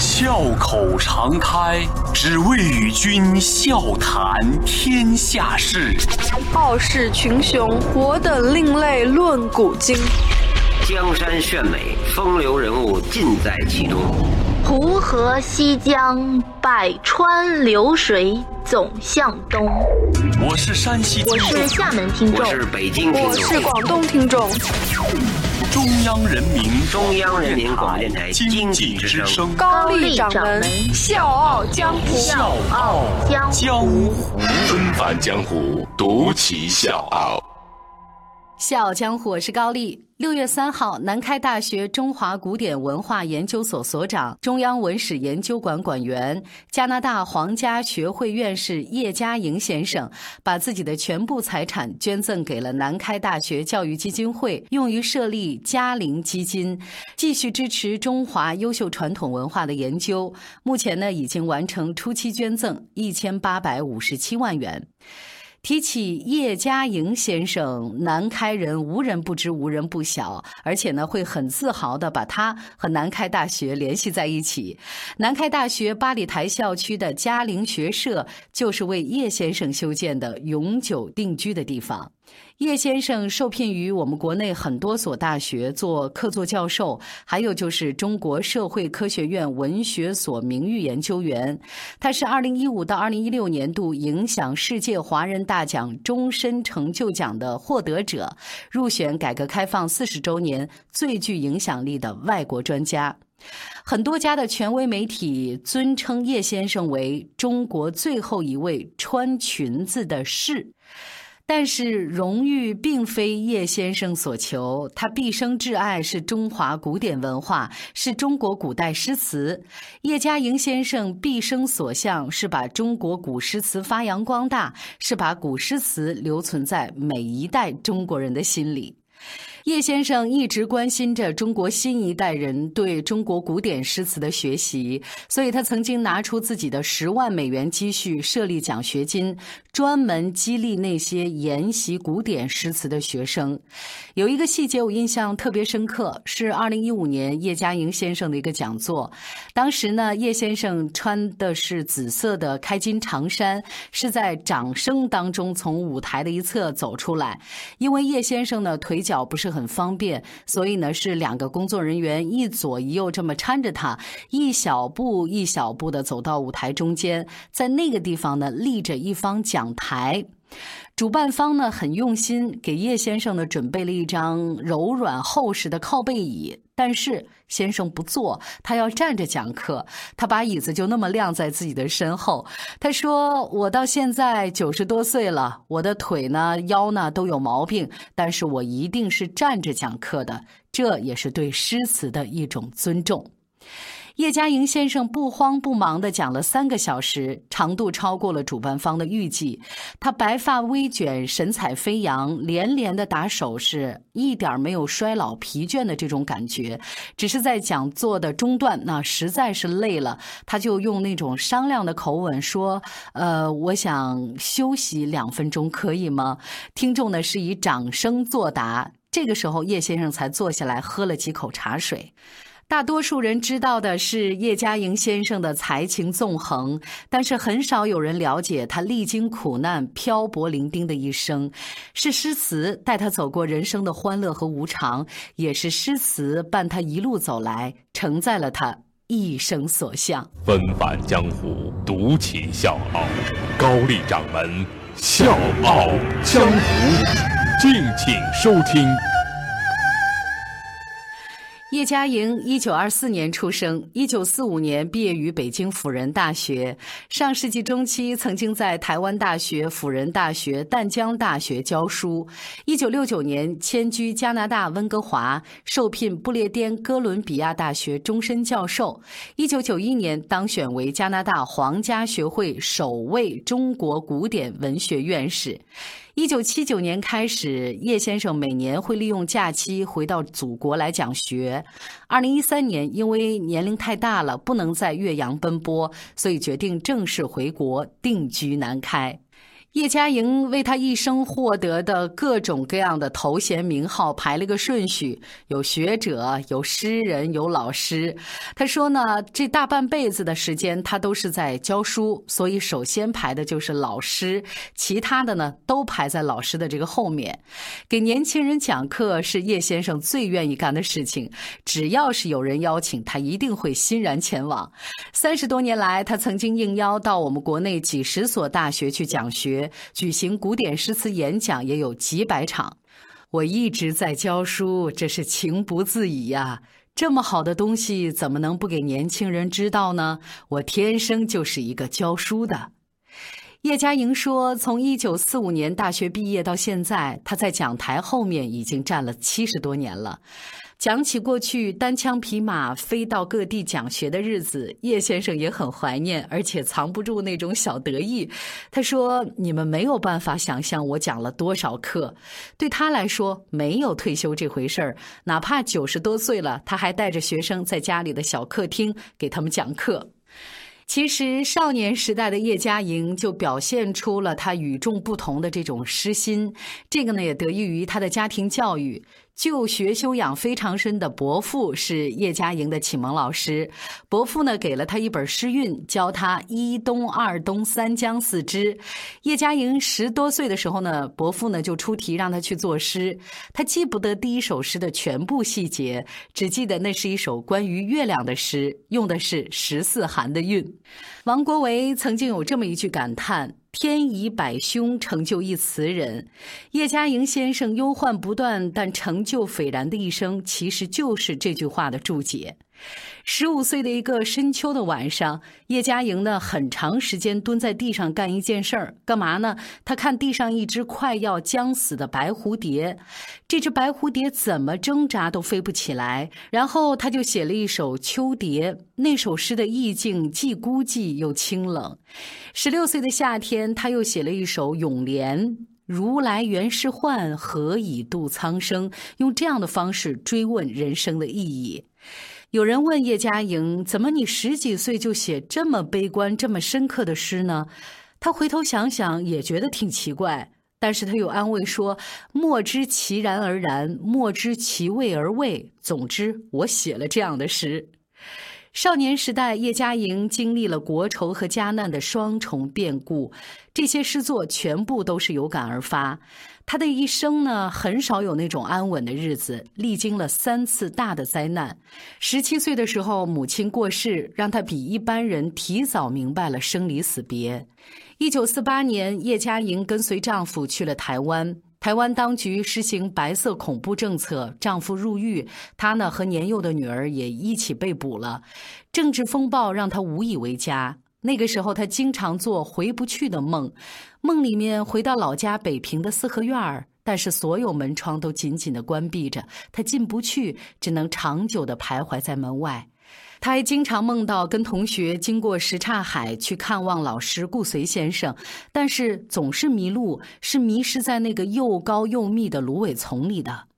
笑口常开，只为与君笑谈天下事。傲视群雄，我等另类论古今。江山炫美，风流人物尽在其中。湖河西江，百川流水总向东。我是山西，我是厦门听众，我是北京听众，我是广东听众。中央人民中央人民广播电台经济之声，高丽掌门。笑傲江湖，笑傲江湖，纷繁江湖，独骑笑傲。笑傲江湖，我是高丽。六月三号，南开大学中华古典文化研究所所长、中央文史研究馆馆员、加拿大皇家学会院士叶嘉莹先生，把自己的全部财产捐赠给了南开大学教育基金会，用于设立嘉陵基金，继续支持中华优秀传统文化的研究。目前呢，已经完成初期捐赠一千八百五十七万元。提起叶嘉莹先生，南开人无人不知，无人不晓，而且呢，会很自豪的把他和南开大学联系在一起。南开大学八里台校区的嘉陵学社，就是为叶先生修建的永久定居的地方。叶先生受聘于我们国内很多所大学做客座教授，还有就是中国社会科学院文学所名誉研究员。他是2015到2016年度影响世界华人大奖终身成就奖的获得者，入选改革开放四十周年最具影响力的外国专家。很多家的权威媒体尊称叶先生为中国最后一位穿裙子的士。但是荣誉并非叶先生所求，他毕生挚爱是中华古典文化，是中国古代诗词。叶嘉莹先生毕生所向是把中国古诗词发扬光大，是把古诗词留存在每一代中国人的心里。叶先生一直关心着中国新一代人对中国古典诗词的学习，所以他曾经拿出自己的十万美元积蓄设立奖学金，专门激励那些研习古典诗词的学生。有一个细节我印象特别深刻，是二零一五年叶嘉莹先生的一个讲座。当时呢，叶先生穿的是紫色的开襟长衫，是在掌声当中从舞台的一侧走出来，因为叶先生呢腿脚不是。很很方便，所以呢是两个工作人员一左一右这么搀着他，一小步一小步的走到舞台中间，在那个地方呢立着一方讲台。主办方呢很用心，给叶先生呢准备了一张柔软厚实的靠背椅，但是先生不坐，他要站着讲课。他把椅子就那么晾在自己的身后。他说：“我到现在九十多岁了，我的腿呢、腰呢都有毛病，但是我一定是站着讲课的，这也是对诗词的一种尊重。”叶嘉莹先生不慌不忙地讲了三个小时，长度超过了主办方的预计。他白发微卷，神采飞扬，连连的打手势，一点没有衰老疲倦的这种感觉。只是在讲座的中段，那实在是累了，他就用那种商量的口吻说：“呃，我想休息两分钟，可以吗？”听众呢是以掌声作答。这个时候，叶先生才坐下来喝了几口茶水。大多数人知道的是叶嘉莹先生的才情纵横，但是很少有人了解他历经苦难、漂泊伶仃的一生。是诗词带他走过人生的欢乐和无常，也是诗词伴他一路走来，承载了他一生所向。纷繁江湖，独起笑傲，高丽掌门笑傲江湖，敬请收听。叶嘉莹，一九二四年出生，一九四五年毕业于北京辅仁大学。上世纪中期，曾经在台湾大学、辅仁大学、淡江大学教书。一九六九年迁居加拿大温哥华，受聘不列颠哥伦比亚大学终身教授。一九九一年当选为加拿大皇家学会首位中国古典文学院士。一九七九年开始，叶先生每年会利用假期回到祖国来讲学。二零一三年，因为年龄太大了，不能在岳阳奔波，所以决定正式回国定居南开。叶嘉莹为他一生获得的各种各样的头衔名号排了个顺序，有学者，有诗人，有老师。他说呢，这大半辈子的时间他都是在教书，所以首先排的就是老师，其他的呢都排在老师的这个后面。给年轻人讲课是叶先生最愿意干的事情，只要是有人邀请，他一定会欣然前往。三十多年来，他曾经应邀到我们国内几十所大学去讲学。举行古典诗词演讲也有几百场，我一直在教书，这是情不自已呀。这么好的东西，怎么能不给年轻人知道呢？我天生就是一个教书的。叶嘉莹说：“从一九四五年大学毕业到现在，他在讲台后面已经站了七十多年了。”讲起过去单枪匹马飞到各地讲学的日子，叶先生也很怀念，而且藏不住那种小得意。他说：“你们没有办法想象我讲了多少课。”对他来说，没有退休这回事儿，哪怕九十多岁了，他还带着学生在家里的小客厅给他们讲课。其实，少年时代的叶嘉莹就表现出了他与众不同的这种诗心。这个呢，也得益于他的家庭教育。就学修养非常深的伯父是叶嘉莹的启蒙老师。伯父呢，给了他一本诗韵，教他一东、二东、三江、四支。叶嘉莹十多岁的时候呢，伯父呢就出题让他去作诗。他记不得第一首诗的全部细节，只记得那是一首关于月亮的诗，用的是十四寒的韵。王国维曾经有这么一句感叹。天以百凶成就一词人，叶嘉莹先生忧患不断但成就斐然的一生，其实就是这句话的注解。十五岁的一个深秋的晚上，叶嘉莹呢很长时间蹲在地上干一件事儿，干嘛呢？她看地上一只快要将死的白蝴蝶，这只白蝴蝶怎么挣扎都飞不起来。然后她就写了一首《秋蝶》，那首诗的意境既孤寂又清冷。十六岁的夏天，他又写了一首《咏莲》，如来原是幻，何以度苍生？用这样的方式追问人生的意义。有人问叶嘉莹：“怎么你十几岁就写这么悲观、这么深刻的诗呢？”他回头想想，也觉得挺奇怪。但是他又安慰说：“莫知其然而然，莫知其味而味。总之，我写了这样的诗。”少年时代，叶嘉莹经历了国仇和家难的双重变故，这些诗作全部都是有感而发。他的一生呢，很少有那种安稳的日子，历经了三次大的灾难。十七岁的时候，母亲过世，让他比一般人提早明白了生离死别。一九四八年，叶嘉莹跟随丈夫去了台湾。台湾当局实行白色恐怖政策，丈夫入狱，她呢和年幼的女儿也一起被捕了。政治风暴让她无以为家。那个时候，他经常做回不去的梦，梦里面回到老家北平的四合院儿，但是所有门窗都紧紧的关闭着，他进不去，只能长久的徘徊在门外。他还经常梦到跟同学经过什刹海去看望老师顾随先生，但是总是迷路，是迷失在那个又高又密的芦苇丛里的。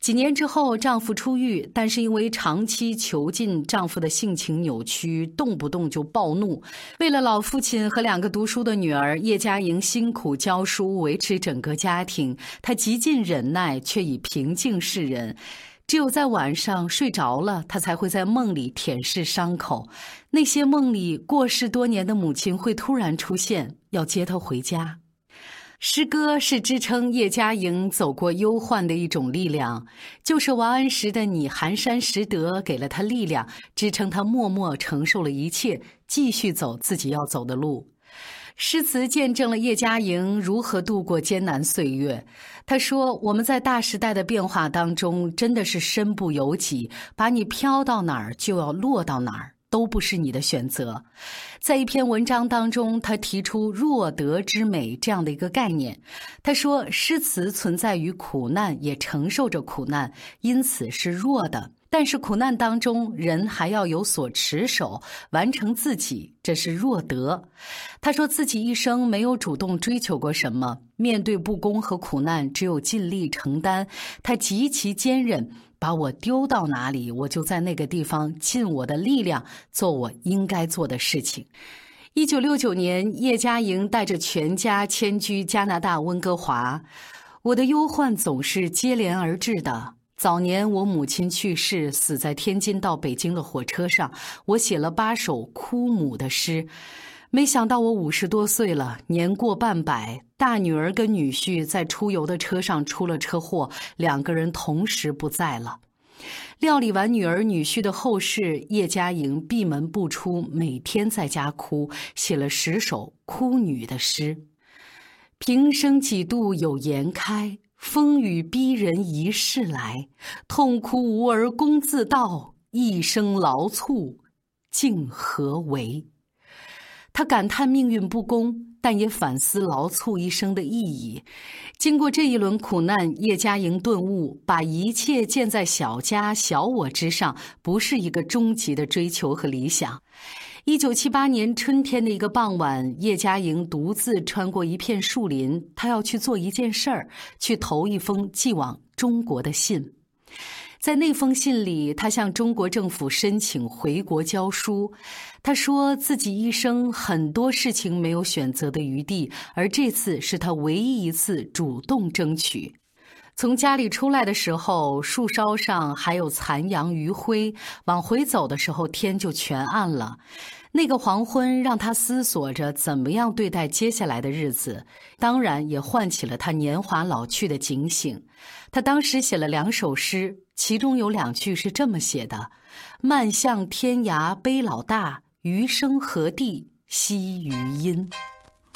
几年之后，丈夫出狱，但是因为长期囚禁，丈夫的性情扭曲，动不动就暴怒。为了老父亲和两个读书的女儿，叶嘉莹辛苦教书，维持整个家庭。她极尽忍耐，却以平静示人。只有在晚上睡着了，他才会在梦里舔舐伤口。那些梦里过世多年的母亲会突然出现，要接他回家。诗歌是支撑叶嘉莹走过忧患的一种力量，就是王安石的“你寒山拾得”给了他力量，支撑他默默承受了一切，继续走自己要走的路。诗词见证了叶嘉莹如何度过艰难岁月。他说：“我们在大时代的变化当中，真的是身不由己，把你飘到哪儿就要落到哪儿，都不是你的选择。”在一篇文章当中，他提出“弱德之美”这样的一个概念。他说：“诗词存在于苦难，也承受着苦难，因此是弱的。”但是苦难当中，人还要有所持守，完成自己，这是弱德。他说自己一生没有主动追求过什么，面对不公和苦难，只有尽力承担。他极其坚韧，把我丢到哪里，我就在那个地方尽我的力量，做我应该做的事情。一九六九年，叶嘉莹带着全家迁居加拿大温哥华。我的忧患总是接连而至的。早年我母亲去世，死在天津到北京的火车上，我写了八首哭母的诗。没想到我五十多岁了，年过半百，大女儿跟女婿在出游的车上出了车祸，两个人同时不在了。料理完女儿女婿的后事，叶嘉莹闭门不出，每天在家哭，写了十首哭女的诗。平生几度有颜开，风雨逼人一世来。痛哭无儿功自到，一生劳促竟何为？他感叹命运不公。但也反思劳促一生的意义。经过这一轮苦难，叶嘉莹顿悟，把一切建在小家小我之上，不是一个终极的追求和理想。一九七八年春天的一个傍晚，叶嘉莹独自穿过一片树林，她要去做一件事儿，去投一封寄往中国的信。在那封信里，他向中国政府申请回国教书。他说自己一生很多事情没有选择的余地，而这次是他唯一一次主动争取。从家里出来的时候，树梢上还有残阳余晖；往回走的时候，天就全暗了。那个黄昏让他思索着怎么样对待接下来的日子，当然也唤起了他年华老去的警醒。他当时写了两首诗，其中有两句是这么写的：“漫向天涯悲老大，余生何地惜余音。”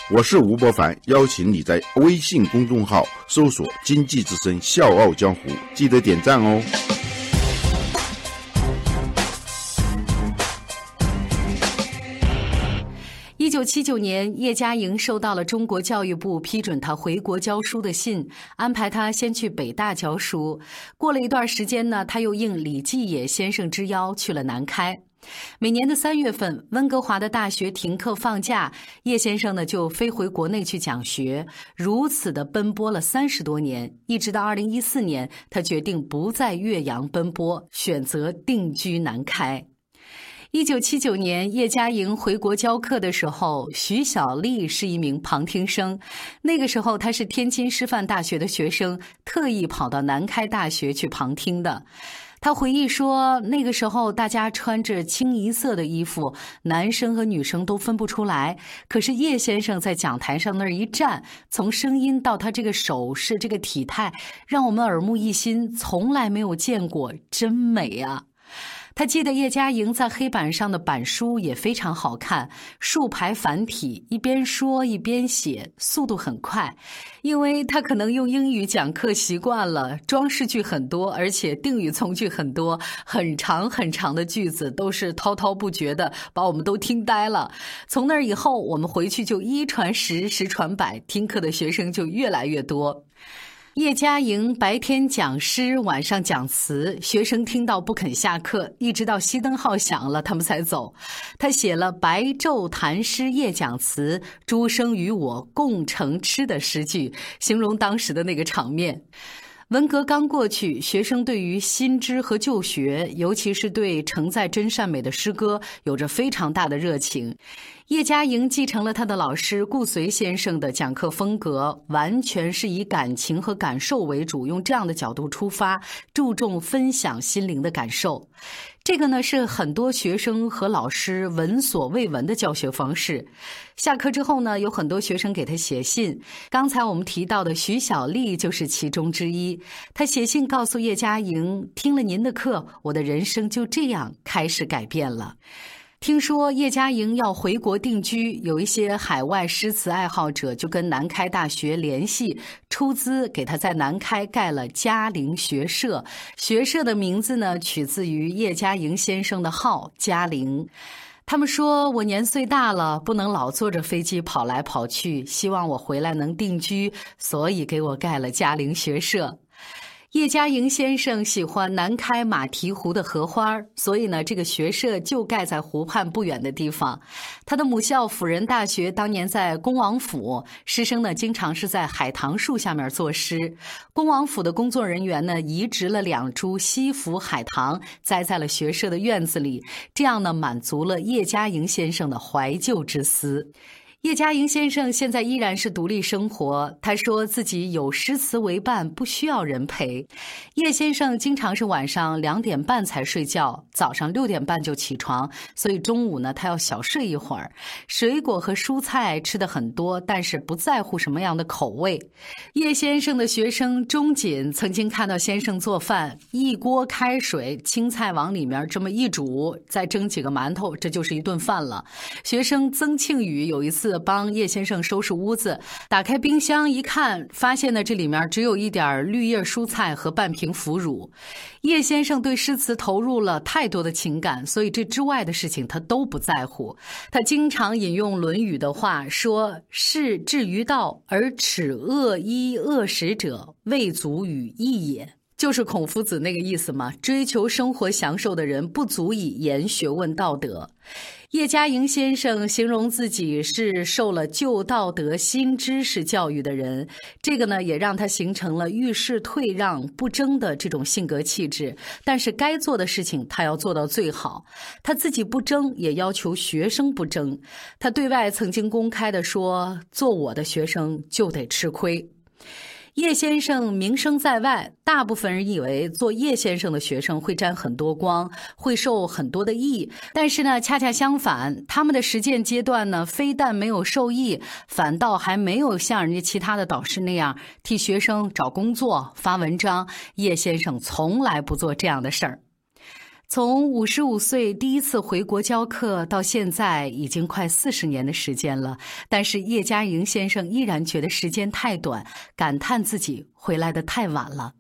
我是吴伯凡，邀请你在微信公众号搜索“经济之声笑傲江湖”，记得点赞哦。九七九年，叶嘉莹收到了中国教育部批准她回国教书的信，安排她先去北大教书。过了一段时间呢，她又应李继野先生之邀去了南开。每年的三月份，温哥华的大学停课放假，叶先生呢就飞回国内去讲学。如此的奔波了三十多年，一直到二零一四年，他决定不在岳阳奔波，选择定居南开。一九七九年，叶嘉莹回国教课的时候，徐小丽是一名旁听生。那个时候，她是天津师范大学的学生，特意跑到南开大学去旁听的。她回忆说，那个时候大家穿着清一色的衣服，男生和女生都分不出来。可是叶先生在讲台上那儿一站，从声音到他这个手势、这个体态，让我们耳目一新，从来没有见过，真美啊！他记得叶嘉莹在黑板上的板书也非常好看，竖排繁体，一边说一边写，速度很快。因为他可能用英语讲课习惯了，装饰句很多，而且定语从句很多，很长很长的句子都是滔滔不绝的，把我们都听呆了。从那以后，我们回去就一传十，十传百，听课的学生就越来越多。叶嘉莹白天讲诗，晚上讲词，学生听到不肯下课，一直到熄灯号响了，他们才走。他写了“白昼谈诗夜讲词，诸生与我共成痴”的诗句，形容当时的那个场面。文革刚过去，学生对于新知和旧学，尤其是对承载真善美的诗歌，有着非常大的热情。叶嘉莹继承了他的老师顾随先生的讲课风格，完全是以感情和感受为主，用这样的角度出发，注重分享心灵的感受。这个呢是很多学生和老师闻所未闻的教学方式。下课之后呢，有很多学生给他写信。刚才我们提到的徐小丽就是其中之一。他写信告诉叶嘉莹：“听了您的课，我的人生就这样开始改变了。”听说叶嘉莹要回国定居，有一些海外诗词爱好者就跟南开大学联系，出资给他在南开盖了嘉陵学社。学社的名字呢，取自于叶嘉莹先生的号嘉陵。他们说我年岁大了，不能老坐着飞机跑来跑去，希望我回来能定居，所以给我盖了嘉陵学社。叶嘉莹先生喜欢南开马蹄湖的荷花，所以呢，这个学社就盖在湖畔不远的地方。他的母校辅仁大学当年在恭王府，师生呢经常是在海棠树下面作诗。恭王府的工作人员呢移植了两株西府海棠，栽在了学社的院子里，这样呢满足了叶嘉莹先生的怀旧之思。叶嘉莹先生现在依然是独立生活。他说自己有诗词为伴，不需要人陪。叶先生经常是晚上两点半才睡觉，早上六点半就起床，所以中午呢他要小睡一会儿。水果和蔬菜吃的很多，但是不在乎什么样的口味。叶先生的学生钟锦曾经看到先生做饭，一锅开水，青菜往里面这么一煮，再蒸几个馒头，这就是一顿饭了。学生曾庆宇有一次。帮叶先生收拾屋子，打开冰箱一看，发现呢这里面只有一点绿叶蔬菜和半瓶腐乳。叶先生对诗词投入了太多的情感，所以这之外的事情他都不在乎。他经常引用《论语》的话说：“士至于道，而耻恶衣恶食者，未足与义也。”就是孔夫子那个意思嘛。追求生活享受的人，不足以言学问道德。叶嘉莹先生形容自己是受了旧道德、新知识教育的人，这个呢也让他形成了遇事退让、不争的这种性格气质。但是该做的事情他要做到最好，他自己不争，也要求学生不争。他对外曾经公开的说：“做我的学生就得吃亏。”叶先生名声在外，大部分人以为做叶先生的学生会沾很多光，会受很多的益。但是呢，恰恰相反，他们的实践阶段呢，非但没有受益，反倒还没有像人家其他的导师那样替学生找工作、发文章。叶先生从来不做这样的事儿。从五十五岁第一次回国教课到现在，已经快四十年的时间了。但是叶嘉莹先生依然觉得时间太短，感叹自己回来的太晚了。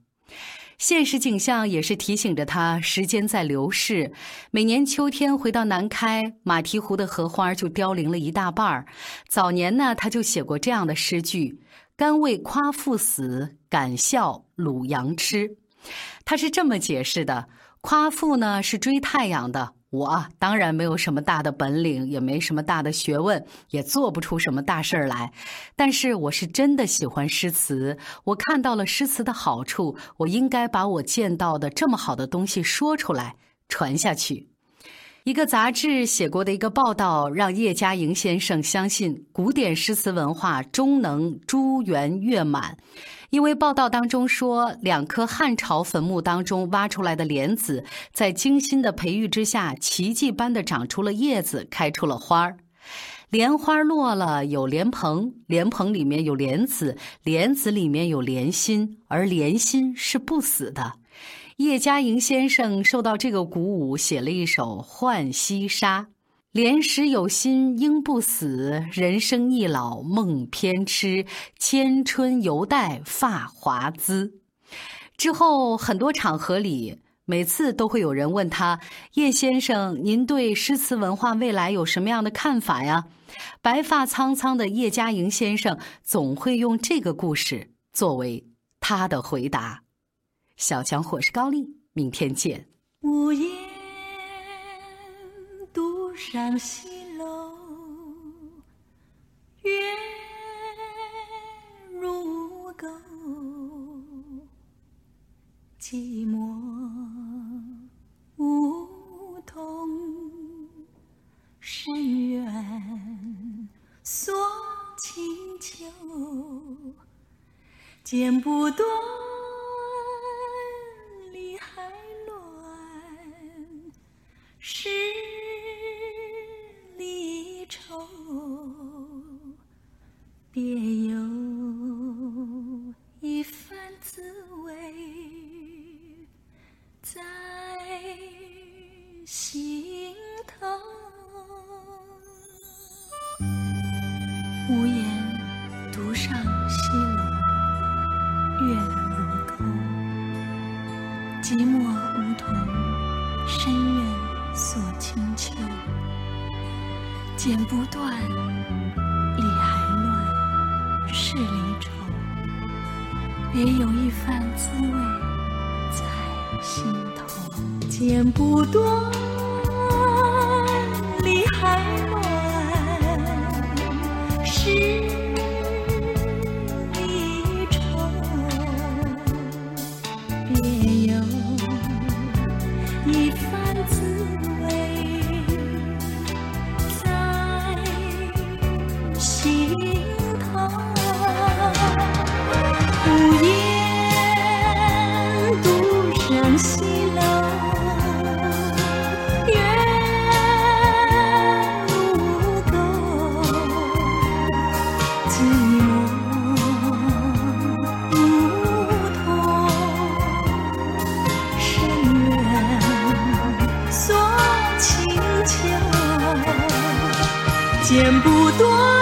现实景象也是提醒着他，时间在流逝。每年秋天回到南开马蹄湖的荷花就凋零了一大半儿。早年呢，他就写过这样的诗句：“甘为夸父死，敢笑鲁阳痴。”他是这么解释的。夸父呢是追太阳的，我当然没有什么大的本领，也没什么大的学问，也做不出什么大事儿来。但是我是真的喜欢诗词，我看到了诗词的好处，我应该把我见到的这么好的东西说出来，传下去。一个杂志写过的一个报道，让叶嘉莹先生相信古典诗词文化终能珠圆月满。因为报道当中说，两颗汉朝坟墓当中挖出来的莲子，在精心的培育之下，奇迹般的长出了叶子，开出了花儿。莲花落了，有莲蓬，莲蓬里面有莲子，莲子里面有莲心，而莲心是不死的。叶嘉莹先生受到这个鼓舞，写了一首《浣溪沙》。莲时有心应不死，人生易老梦偏痴。千春犹待发华滋。之后很多场合里，每次都会有人问他：“叶先生，您对诗词文化未来有什么样的看法呀？”白发苍苍的叶嘉莹先生总会用这个故事作为他的回答。小强，我是高丽，明天见。午夜。上西楼，月如钩，寂寞梧桐深院锁清秋，剪不断。寂剪不断。